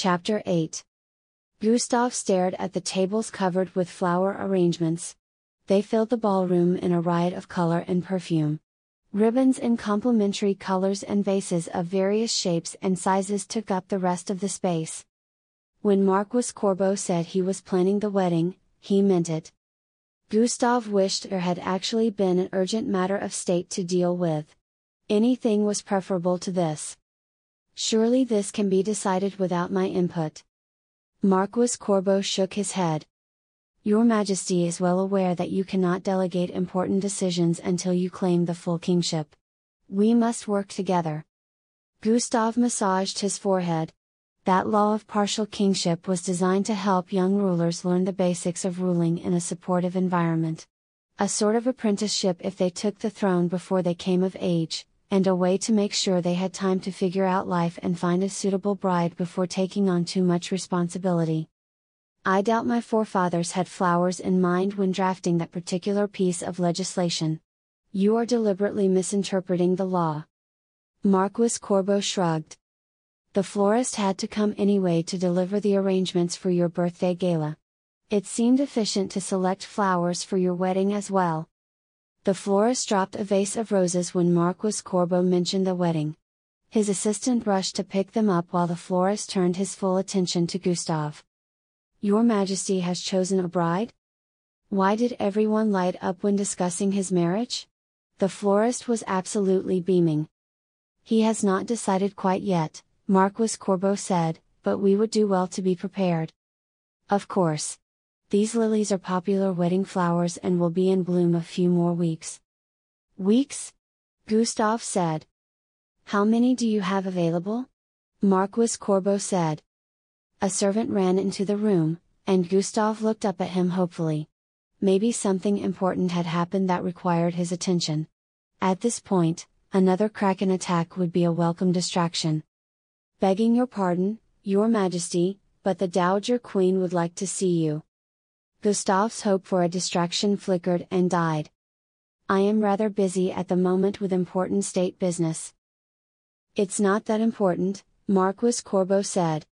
Chapter 8 Gustav stared at the tables covered with flower arrangements. They filled the ballroom in a riot of color and perfume. Ribbons in complementary colors and vases of various shapes and sizes took up the rest of the space. When Marquis Corbo said he was planning the wedding, he meant it. Gustav wished there had actually been an urgent matter of state to deal with. Anything was preferable to this. Surely this can be decided without my input. Marquis Corbo shook his head. Your Majesty is well aware that you cannot delegate important decisions until you claim the full kingship. We must work together. Gustav massaged his forehead. That law of partial kingship was designed to help young rulers learn the basics of ruling in a supportive environment. A sort of apprenticeship if they took the throne before they came of age, and a way to make sure they had time to figure out life and find a suitable bride before taking on too much responsibility. I doubt my forefathers had flowers in mind when drafting that particular piece of legislation. You are deliberately misinterpreting the law. Marquis Corbo shrugged. The florist had to come anyway to deliver the arrangements for your birthday gala. It seemed efficient to select flowers for your wedding as well. The florist dropped a vase of roses when Marquis Corbo mentioned the wedding. His assistant rushed to pick them up while the florist turned his full attention to Gustav. Your Majesty has chosen a bride? Why did everyone light up when discussing his marriage? The florist was absolutely beaming. He has not decided quite yet, Marquis Corbo said, but we would do well to be prepared. Of course. These lilies are popular wedding flowers and will be in bloom a few more weeks. Weeks? Gustav said. How many do you have available? Marquis Corbo said. A servant ran into the room, and Gustav looked up at him hopefully. Maybe something important had happened that required his attention. At this point, another Kraken attack would be a welcome distraction. Begging your pardon, Your Majesty, but the Dowager Queen would like to see you. Gustav's hope for a distraction flickered and died. I am rather busy at the moment with important state business. It's not that important, Marquis Corbo said.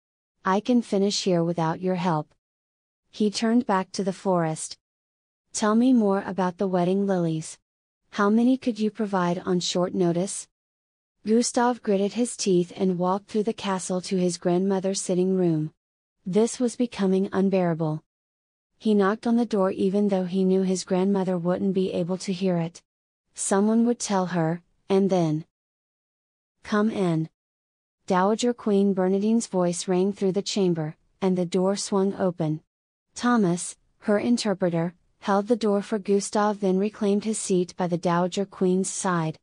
I can finish here without your help. He turned back to the florist. Tell me more about the wedding lilies. How many could you provide on short notice? Gustav gritted his teeth and walked through the castle to his grandmother's sitting room. This was becoming unbearable. He knocked on the door even though he knew his grandmother wouldn't be able to hear it. Someone would tell her, and then. Come in. Dowager Queen Bernadine's voice rang through the chamber, and the door swung open. Thomas, her interpreter, held the door for Gustav then reclaimed his seat by the Dowager Queen's side.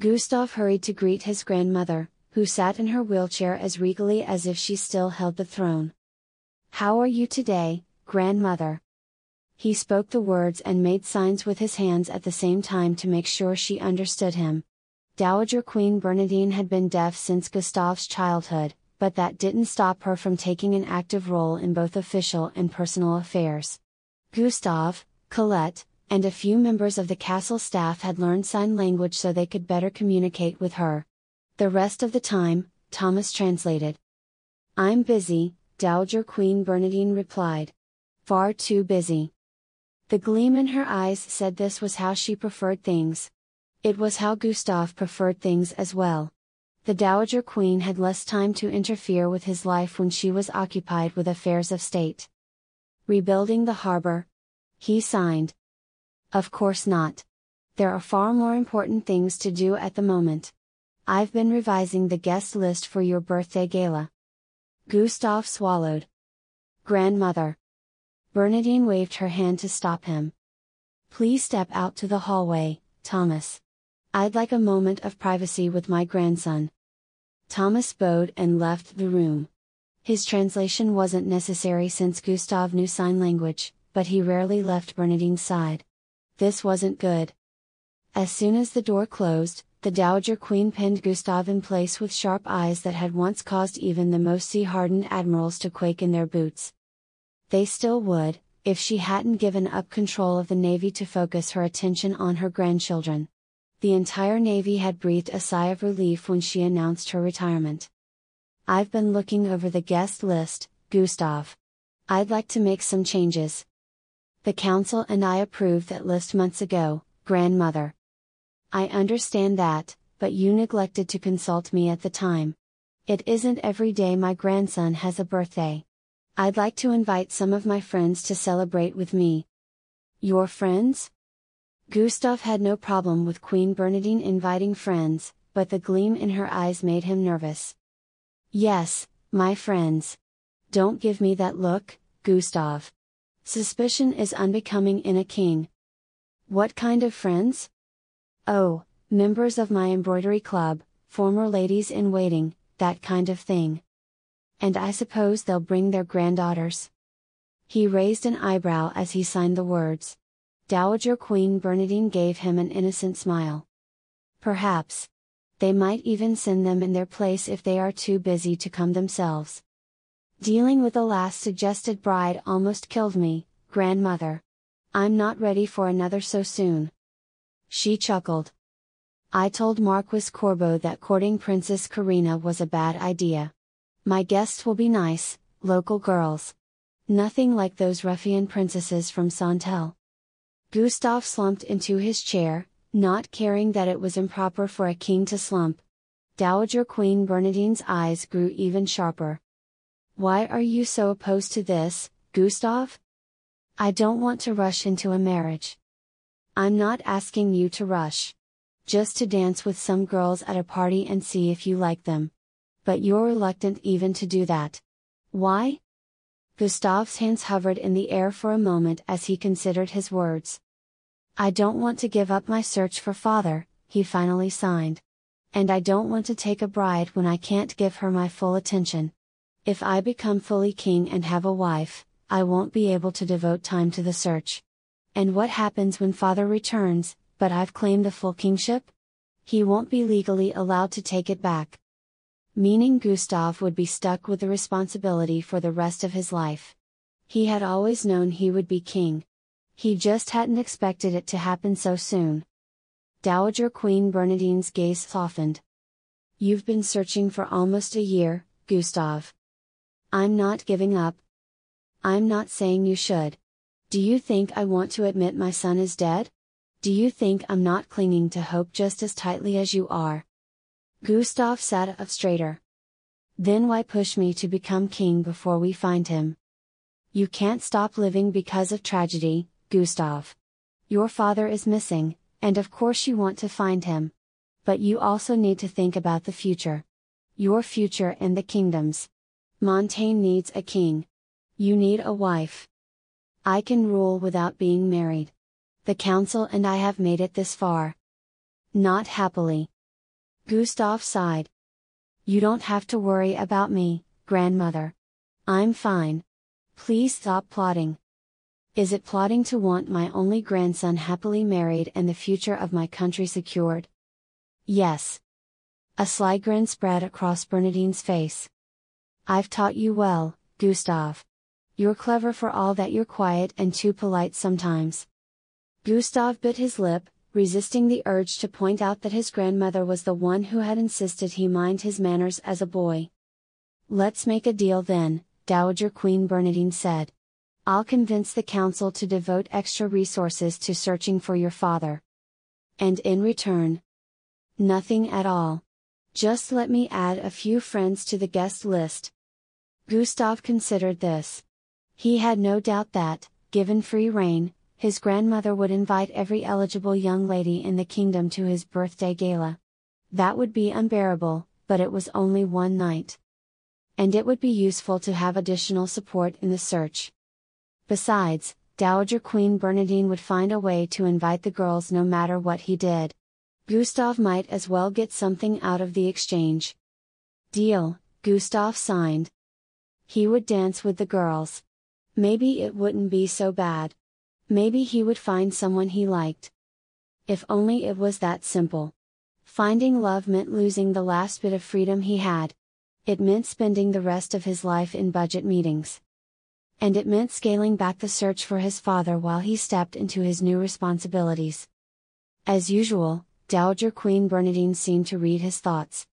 Gustav hurried to greet his grandmother, who sat in her wheelchair as regally as if she still held the throne. How are you today, grandmother. He spoke the words and made signs with his hands at the same time to make sure she understood him. Dowager Queen Bernadine had been deaf since Gustav's childhood, but that didn't stop her from taking an active role in both official and personal affairs. Gustav, Colette, and a few members of the castle staff had learned sign language so they could better communicate with her. The rest of the time, Thomas translated. I'm busy, Dowager Queen Bernadine replied far too busy. The gleam in her eyes said this was how she preferred things. It was how Gustav preferred things as well. The Dowager Queen had less time to interfere with his life when she was occupied with affairs of state. Rebuilding the harbor? He signed. Of course not. There are far more important things to do at the moment. I've been revising the guest list for your birthday gala. Gustav swallowed. Grandmother. Bernadine waved her hand to stop him. Please step out to the hallway, Thomas. I'd like a moment of privacy with my grandson. Thomas bowed and left the room. His translation wasn't necessary since Gustav knew sign language, but he rarely left Bernadine's side. This wasn't good. As soon as the door closed, the Dowager Queen pinned Gustav in place with sharp eyes that had once caused even the most sea hardened admirals to quake in their boots they still would, if she hadn't given up control of the Navy to focus her attention on her grandchildren. The entire Navy had breathed a sigh of relief when she announced her retirement. I've been looking over the guest list, Gustav. I'd like to make some changes. The council and I approved that list months ago, grandmother. I understand that, but you neglected to consult me at the time. It isn't every day my grandson has a birthday. I'd like to invite some of my friends to celebrate with me. Your friends? Gustav had no problem with Queen Bernadine inviting friends, but the gleam in her eyes made him nervous. Yes, my friends. Don't give me that look, Gustav. Suspicion is unbecoming in a king. What kind of friends? Oh, members of my embroidery club, former ladies in waiting, that kind of thing. And I suppose they'll bring their granddaughters. He raised an eyebrow as he signed the words. Dowager Queen Bernadine gave him an innocent smile. Perhaps. They might even send them in their place if they are too busy to come themselves. Dealing with the last suggested bride almost killed me, grandmother. I'm not ready for another so soon. She chuckled. I told Marquis Corbo that courting Princess Karina was a bad idea. My guests will be nice, local girls. Nothing like those ruffian princesses from Santel. Gustav slumped into his chair, not caring that it was improper for a king to slump. Dowager Queen Bernadine's eyes grew even sharper. Why are you so opposed to this, Gustav? I don't want to rush into a marriage. I'm not asking you to rush. Just to dance with some girls at a party and see if you like them. But you're reluctant even to do that. Why? Gustav's hands hovered in the air for a moment as he considered his words. I don't want to give up my search for father, he finally signed. And I don't want to take a bride when I can't give her my full attention. If I become fully king and have a wife, I won't be able to devote time to the search. And what happens when father returns, but I've claimed the full kingship? He won't be legally allowed to take it back meaning Gustav would be stuck with the responsibility for the rest of his life. He had always known he would be king. He just hadn't expected it to happen so soon. Dowager Queen Bernadine's gaze softened. You've been searching for almost a year, Gustav. I'm not giving up. I'm not saying you should. Do you think I want to admit my son is dead? Do you think I'm not clinging to hope just as tightly as you are? Gustav sat up straighter. Then why push me to become king before we find him? You can't stop living because of tragedy, Gustav. Your father is missing, and of course you want to find him. But you also need to think about the future. Your future and the kingdoms. Montaigne needs a king. You need a wife. I can rule without being married. The council and I have made it this far. Not happily. Gustav sighed. You don't have to worry about me, grandmother. I'm fine. Please stop plotting. Is it plotting to want my only grandson happily married and the future of my country secured? Yes. A sly grin spread across Bernadine's face. I've taught you well, Gustav. You're clever for all that you're quiet and too polite sometimes. Gustav bit his lip, resisting the urge to point out that his grandmother was the one who had insisted he mind his manners as a boy. Let's make a deal then, Dowager Queen Bernadine said. I'll convince the council to devote extra resources to searching for your father. And in return, nothing at all. Just let me add a few friends to the guest list. Gustav considered this. He had no doubt that, given free rein, his grandmother would invite every eligible young lady in the kingdom to his birthday gala. That would be unbearable, but it was only one night. And it would be useful to have additional support in the search. Besides, Dowager Queen Bernadine would find a way to invite the girls no matter what he did. Gustav might as well get something out of the exchange. Deal, Gustav signed. He would dance with the girls. Maybe it wouldn't be so bad. Maybe he would find someone he liked. If only it was that simple. Finding love meant losing the last bit of freedom he had. It meant spending the rest of his life in budget meetings. And it meant scaling back the search for his father while he stepped into his new responsibilities. As usual, Dowager Queen Bernadine seemed to read his thoughts.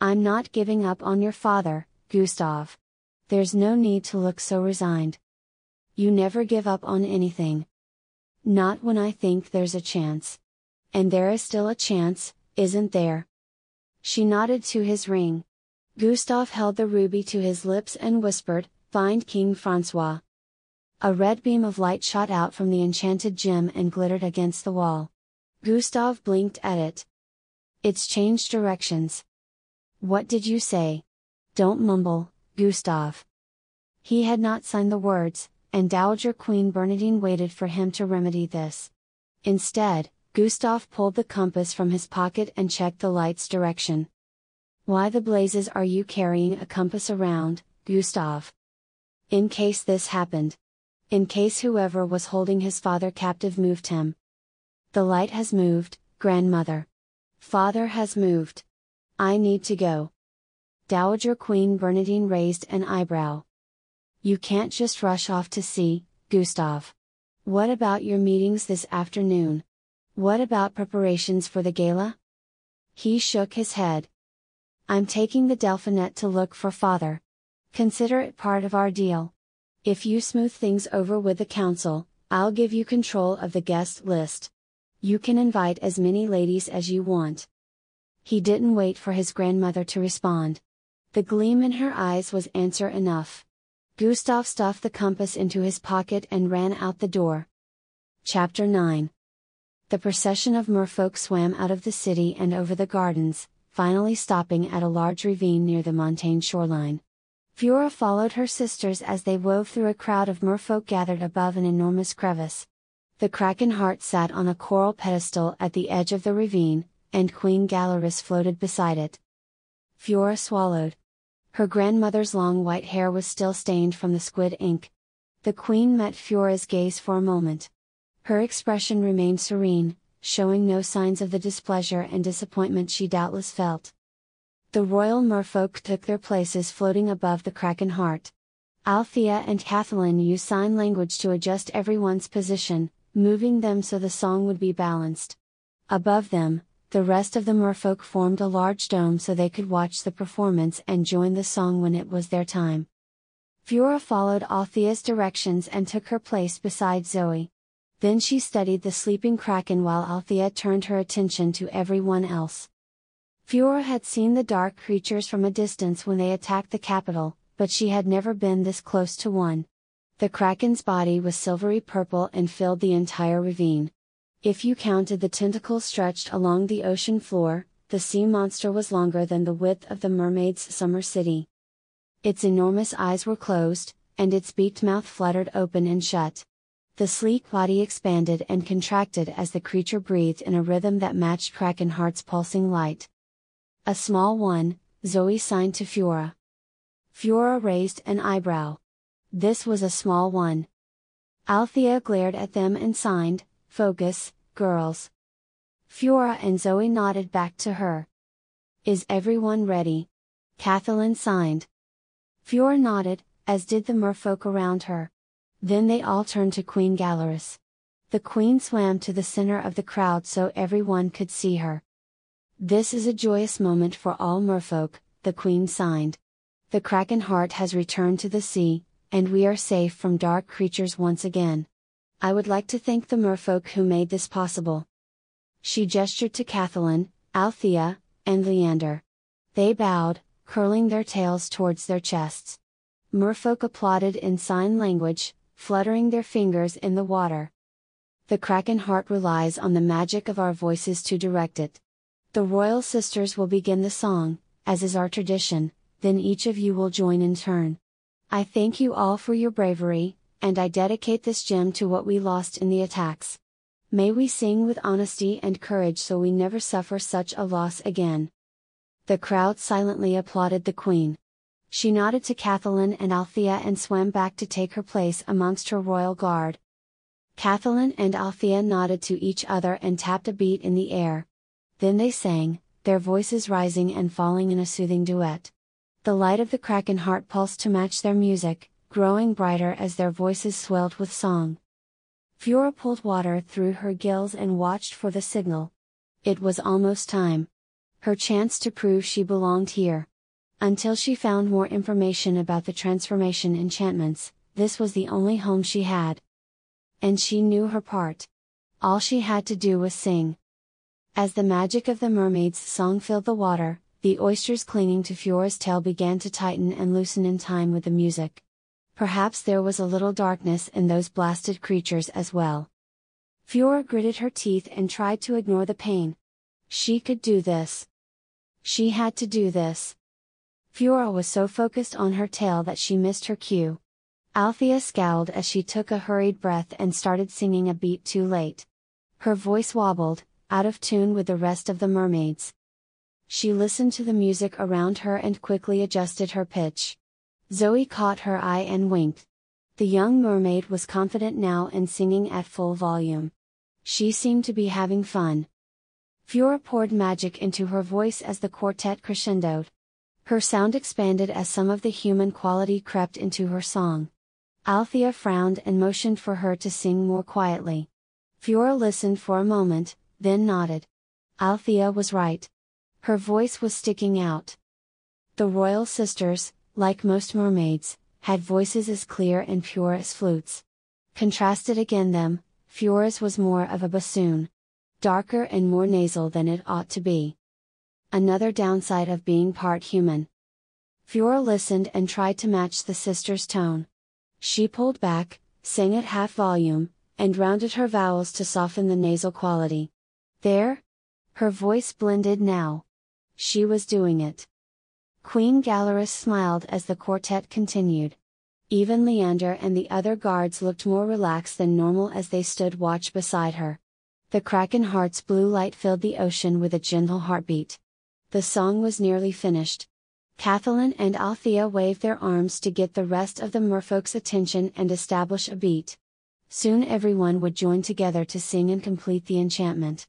I'm not giving up on your father, Gustav. There's no need to look so resigned. You never give up on anything. Not when I think there's a chance. And there is still a chance, isn't there? She nodded to his ring. Gustav held the ruby to his lips and whispered, Find King Francois. A red beam of light shot out from the enchanted gem and glittered against the wall. Gustav blinked at it. It's changed directions. What did you say? Don't mumble, Gustav. He had not signed the words, and Dowager Queen Bernadine waited for him to remedy this. Instead, Gustav pulled the compass from his pocket and checked the light's direction. Why the blazes are you carrying a compass around, Gustav? In case this happened. In case whoever was holding his father captive moved him. The light has moved, grandmother. Father has moved. I need to go. Dowager Queen Bernadine raised an eyebrow. You can't just rush off to see, Gustav. What about your meetings this afternoon? What about preparations for the gala? He shook his head. I'm taking the Delphinet to look for father. Consider it part of our deal. If you smooth things over with the council, I'll give you control of the guest list. You can invite as many ladies as you want. He didn't wait for his grandmother to respond. The gleam in her eyes was answer enough. Gustav stuffed the compass into his pocket and ran out the door. Chapter 9 The procession of merfolk swam out of the city and over the gardens, finally stopping at a large ravine near the Montaigne shoreline. Fiora followed her sisters as they wove through a crowd of merfolk gathered above an enormous crevice. The kraken heart sat on a coral pedestal at the edge of the ravine, and Queen Galaris floated beside it. Fiora swallowed. Her grandmother's long white hair was still stained from the squid ink. The queen met Fiora's gaze for a moment. Her expression remained serene, showing no signs of the displeasure and disappointment she doubtless felt. The royal merfolk took their places floating above the kraken heart. Althea and Kathleen used sign language to adjust everyone's position, moving them so the song would be balanced. Above them, the rest of the merfolk formed a large dome so they could watch the performance and join the song when it was their time. Fiora followed Althea's directions and took her place beside Zoe. Then she studied the sleeping kraken while Althea turned her attention to everyone else. Fiora had seen the dark creatures from a distance when they attacked the capital, but she had never been this close to one. The kraken's body was silvery purple and filled the entire ravine. If you counted the tentacles stretched along the ocean floor, the sea monster was longer than the width of the mermaid's summer city. Its enormous eyes were closed, and its beaked mouth fluttered open and shut. The sleek body expanded and contracted as the creature breathed in a rhythm that matched Krakenheart's pulsing light. A small one, Zoe signed to Fiora. Fiora raised an eyebrow. This was a small one. Althea glared at them and signed, Focus, girls. Fiora and Zoe nodded back to her. Is everyone ready? Kathleen signed. Fiora nodded, as did the merfolk around her. Then they all turned to Queen Galaris. The queen swam to the center of the crowd so everyone could see her. This is a joyous moment for all merfolk, the queen signed. The Kraken heart has returned to the sea, and we are safe from dark creatures once again. I would like to thank the merfolk who made this possible. She gestured to Kathleen, Althea, and Leander. They bowed, curling their tails towards their chests. Merfolk applauded in sign language, fluttering their fingers in the water. The Kraken heart relies on the magic of our voices to direct it. The royal sisters will begin the song, as is our tradition, then each of you will join in turn. I thank you all for your bravery, and I dedicate this gem to what we lost in the attacks. May we sing with honesty and courage so we never suffer such a loss again. The crowd silently applauded the Queen. She nodded to Kathleen and Althea and swam back to take her place amongst her royal guard. Kathleen and Althea nodded to each other and tapped a beat in the air. Then they sang, their voices rising and falling in a soothing duet. The light of the Kraken heart pulsed to match their music, growing brighter as their voices swelled with song. Fiora pulled water through her gills and watched for the signal. It was almost time. Her chance to prove she belonged here. Until she found more information about the transformation enchantments, this was the only home she had. And she knew her part. All she had to do was sing. As the magic of the mermaid's song filled the water, the oysters clinging to Fiora's tail began to tighten and loosen in time with the music. Perhaps there was a little darkness in those blasted creatures as well. Fiora gritted her teeth and tried to ignore the pain. She could do this. She had to do this. Fiora was so focused on her tail that she missed her cue. Althea scowled as she took a hurried breath and started singing a beat too late. Her voice wobbled, out of tune with the rest of the mermaids. She listened to the music around her and quickly adjusted her pitch. Zoe caught her eye and winked. The young mermaid was confident now and singing at full volume. She seemed to be having fun. Fiora poured magic into her voice as the quartet crescendoed. Her sound expanded as some of the human quality crept into her song. Althea frowned and motioned for her to sing more quietly. Fiora listened for a moment, then nodded. Althea was right. Her voice was sticking out. The royal sisters, like most mermaids, had voices as clear and pure as flutes. Contrasted again them, Fiora's was more of a bassoon. Darker and more nasal than it ought to be another downside of being part human. Fiora listened and tried to match the sister's tone. She pulled back, sang at half volume, and rounded her vowels to soften the nasal quality. There? Her voice blended now. She was doing it. Queen Galaris smiled as the quartet continued. Even Leander and the other guards looked more relaxed than normal as they stood watch beside her. The Kraken Heart's blue light filled the ocean with a gentle heartbeat. The song was nearly finished. Kathleen and Althea waved their arms to get the rest of the merfolk's attention and establish a beat. Soon everyone would join together to sing and complete the enchantment.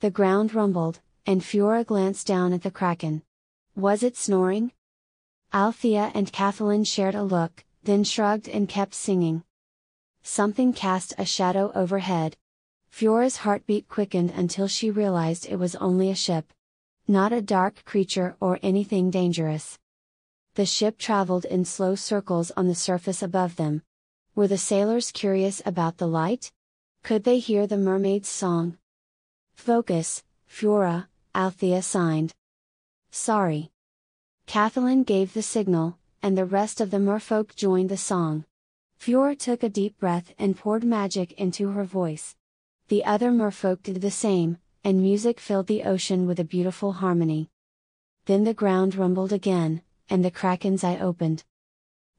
The ground rumbled, and Fiora glanced down at the kraken. Was it snoring? Althea and Kathleen shared a look, then shrugged and kept singing. Something cast a shadow overhead. Fiora's heartbeat quickened until she realized it was only a ship not a dark creature or anything dangerous. The ship traveled in slow circles on the surface above them. Were the sailors curious about the light? Could they hear the mermaid's song? Focus, Fiora, Althea signed. Sorry. Kathleen gave the signal, and the rest of the merfolk joined the song. Fiora took a deep breath and poured magic into her voice. The other merfolk did the same, and music filled the ocean with a beautiful harmony. Then the ground rumbled again, and the kraken's eye opened.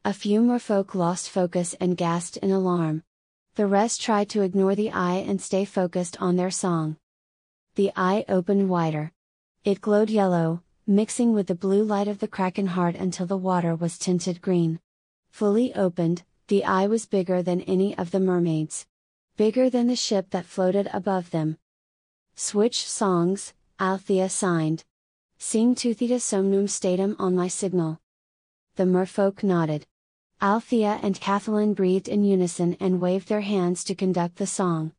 A few merfolk lost focus and gasped in alarm. The rest tried to ignore the eye and stay focused on their song. The eye opened wider. It glowed yellow, mixing with the blue light of the kraken heart until the water was tinted green. Fully opened, the eye was bigger than any of the mermaids. Bigger than the ship that floated above them. Switch songs, Althea signed. Sing Tuthita Somnum Statum on my signal. The merfolk nodded. Althea and Kathleen breathed in unison and waved their hands to conduct the song.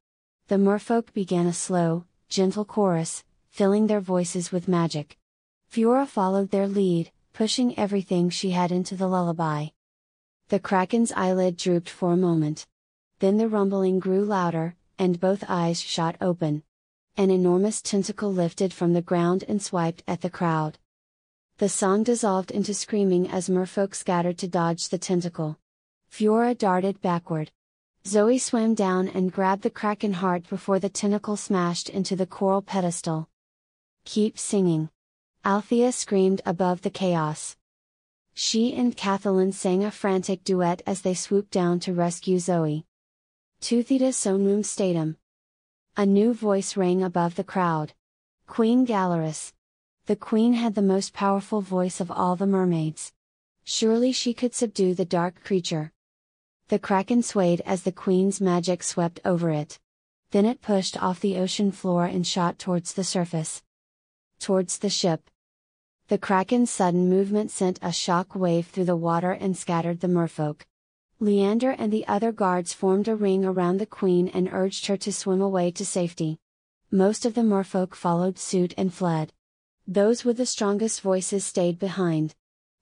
The merfolk began a slow, gentle chorus, filling their voices with magic. Fiora followed their lead, pushing everything she had into the lullaby. The kraken's eyelid drooped for a moment. Then the rumbling grew louder, and both eyes shot open. An enormous tentacle lifted from the ground and swiped at the crowd. The song dissolved into screaming as merfolk scattered to dodge the tentacle. Fiora darted backward. Zoe swam down and grabbed the kraken heart before the tentacle smashed into the coral pedestal. Keep singing. Althea screamed above the chaos. She and Kathleen sang a frantic duet as they swooped down to rescue Zoe. Tuthita somnum statum. A new voice rang above the crowd. Queen Galaris. The queen had the most powerful voice of all the mermaids. Surely she could subdue the dark creature. The kraken swayed as the queen's magic swept over it. Then it pushed off the ocean floor and shot towards the surface. Towards the ship. The kraken's sudden movement sent a shock wave through the water and scattered the merfolk. Leander and the other guards formed a ring around the queen and urged her to swim away to safety. Most of the merfolk followed suit and fled. Those with the strongest voices stayed behind.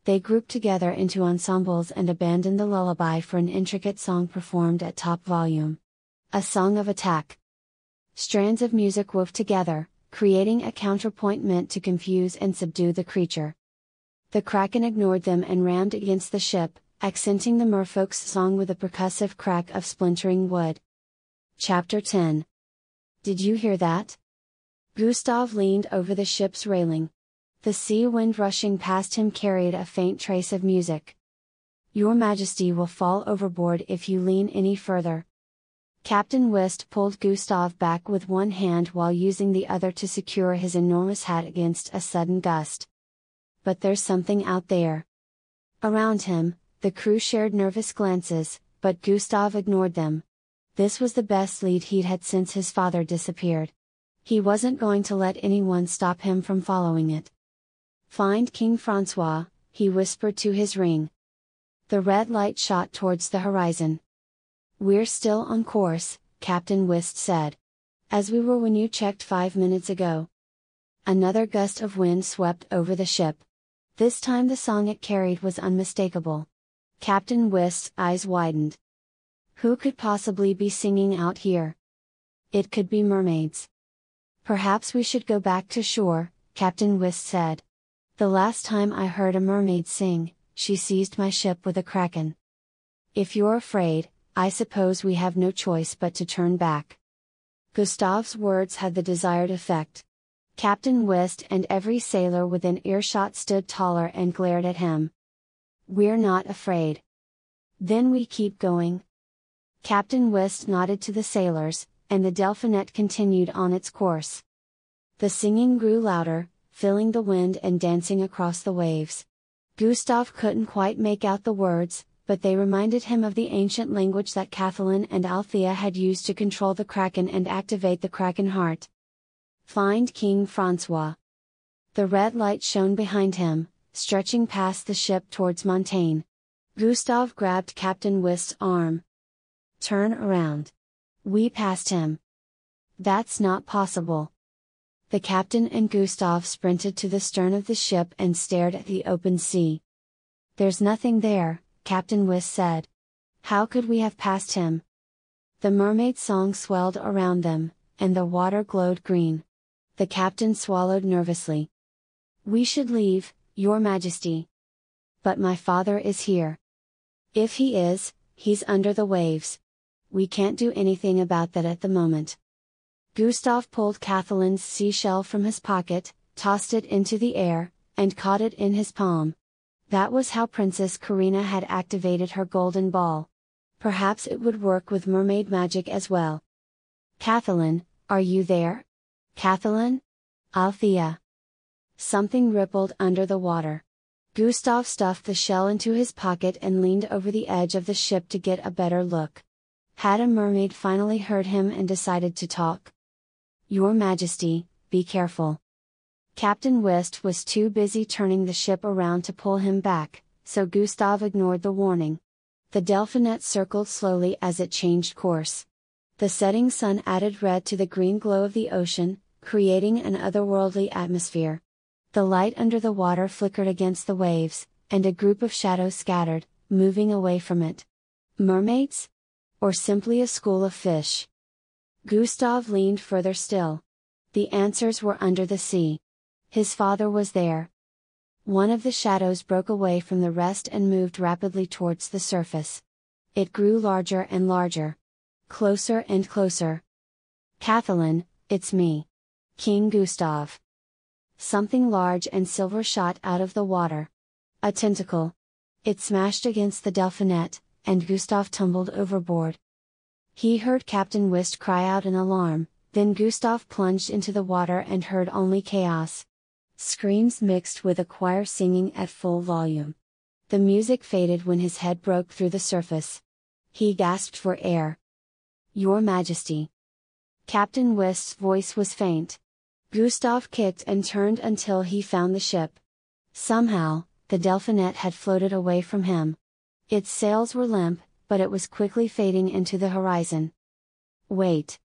They grouped together into ensembles and abandoned the lullaby for an intricate song performed at top volume. A song of attack. Strands of music wove together, creating a counterpoint meant to confuse and subdue the creature. The kraken ignored them and rammed against the ship, accenting the merfolk's song with a percussive crack of splintering wood. Chapter 10 Did you hear that? Gustav leaned over the ship's railing. The sea wind rushing past him carried a faint trace of music. Your Majesty will fall overboard if you lean any further. Captain West pulled Gustav back with one hand while using the other to secure his enormous hat against a sudden gust. But there's something out there. Around him, the crew shared nervous glances, but Gustav ignored them. This was the best lead he'd had since his father disappeared. He wasn't going to let anyone stop him from following it. Find King Francois, he whispered to his ring. The red light shot towards the horizon. We're still on course, Captain Wist said. As we were when you checked five minutes ago. Another gust of wind swept over the ship. This time the song it carried was unmistakable. Captain Wist's eyes widened. Who could possibly be singing out here? It could be mermaids. Perhaps we should go back to shore, Captain Wist said. The last time I heard a mermaid sing, she seized my ship with a kraken. If you're afraid, I suppose we have no choice but to turn back. Gustav's words had the desired effect. Captain West and every sailor within earshot stood taller and glared at him. We're not afraid. Then we keep going. Captain West nodded to the sailors, and the Delphinet continued on its course. The singing grew louder, filling the wind and dancing across the waves. Gustav couldn't quite make out the words, but they reminded him of the ancient language that Kathleen and Althea had used to control the Kraken and activate the Kraken heart. Find King Francois. The red light shone behind him, stretching past the ship towards Montaigne. Gustav grabbed Captain Wist's arm. Turn around. We passed him. That's not possible. The captain and Gustav sprinted to the stern of the ship and stared at the open sea. There's nothing there, Captain Wist said. How could we have passed him? The mermaid song swelled around them, and the water glowed green. The captain swallowed nervously. We should leave, Your Majesty. But my father is here. If he is, he's under the waves. We can't do anything about that at the moment. Gustav pulled Kathleen's seashell from his pocket, tossed it into the air, and caught it in his palm. That was how Princess Karina had activated her golden ball. Perhaps it would work with mermaid magic as well. Kathleen, are you there? Kathleen? Althea. Something rippled under the water. Gustav stuffed the shell into his pocket and leaned over the edge of the ship to get a better look. Had a mermaid finally heard him and decided to talk? Your Majesty, be careful. Captain West was too busy turning the ship around to pull him back, so Gustav ignored the warning. The Delphinet circled slowly as it changed course. The setting sun added red to the green glow of the ocean, creating an otherworldly atmosphere. The light under the water flickered against the waves, and a group of shadows scattered, moving away from it. Mermaids? Or simply a school of fish? Gustav leaned further still. The answers were under the sea. His father was there. One of the shadows broke away from the rest and moved rapidly towards the surface. It grew larger and larger. Closer and closer. Kathleen, it's me. King Gustav. Something large and silver shot out of the water. A tentacle. It smashed against the delphinet, and Gustav tumbled overboard. He heard Captain Wist cry out in alarm, then Gustav plunged into the water and heard only chaos. Screams mixed with a choir singing at full volume. The music faded when his head broke through the surface. He gasped for air. Your Majesty. Captain Wist's voice was faint. Gustav kicked and turned until he found the ship. Somehow, the Delphinet had floated away from him. Its sails were limp, but it was quickly fading into the horizon. Wait!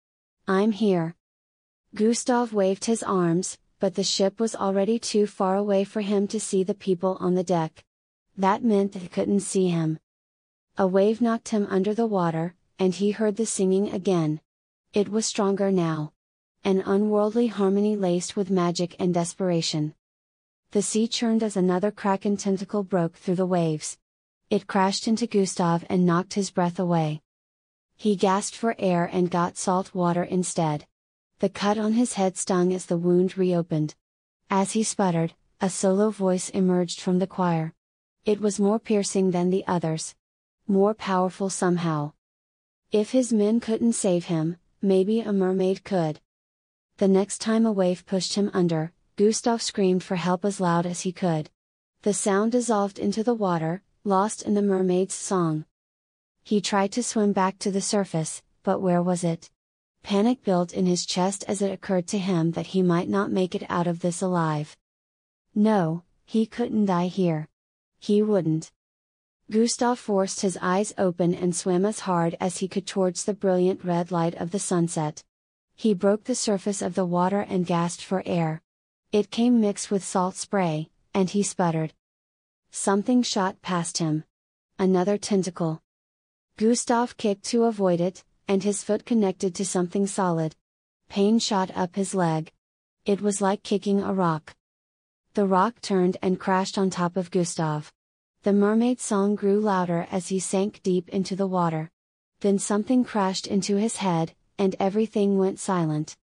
I'm here! Gustav waved his arms, but the ship was already too far away for him to see the people on the deck. That meant they couldn't see him. A wave knocked him under the water, and he heard the singing again. It was stronger now. An unworldly harmony laced with magic and desperation. The sea churned as another kraken tentacle broke through the waves. It crashed into Gustav and knocked his breath away. He gasped for air and got salt water instead. The cut on his head stung as the wound reopened. As he sputtered, a solo voice emerged from the choir. It was more piercing than the others. More powerful somehow. If his men couldn't save him, maybe a mermaid could. The next time a wave pushed him under, Gustav screamed for help as loud as he could. The sound dissolved into the water, lost in the mermaid's song. He tried to swim back to the surface, but where was it? Panic built in his chest as it occurred to him that he might not make it out of this alive. No, he couldn't die here. He wouldn't. Gustav forced his eyes open and swam as hard as he could towards the brilliant red light of the sunset. He broke the surface of the water and gasped for air. It came mixed with salt spray, and he sputtered. Something shot past him. Another tentacle. Gustav kicked to avoid it, and his foot connected to something solid. Pain shot up his leg. It was like kicking a rock. The rock turned and crashed on top of Gustav. The mermaid song grew louder as he sank deep into the water. Then something crashed into his head, and everything went silent.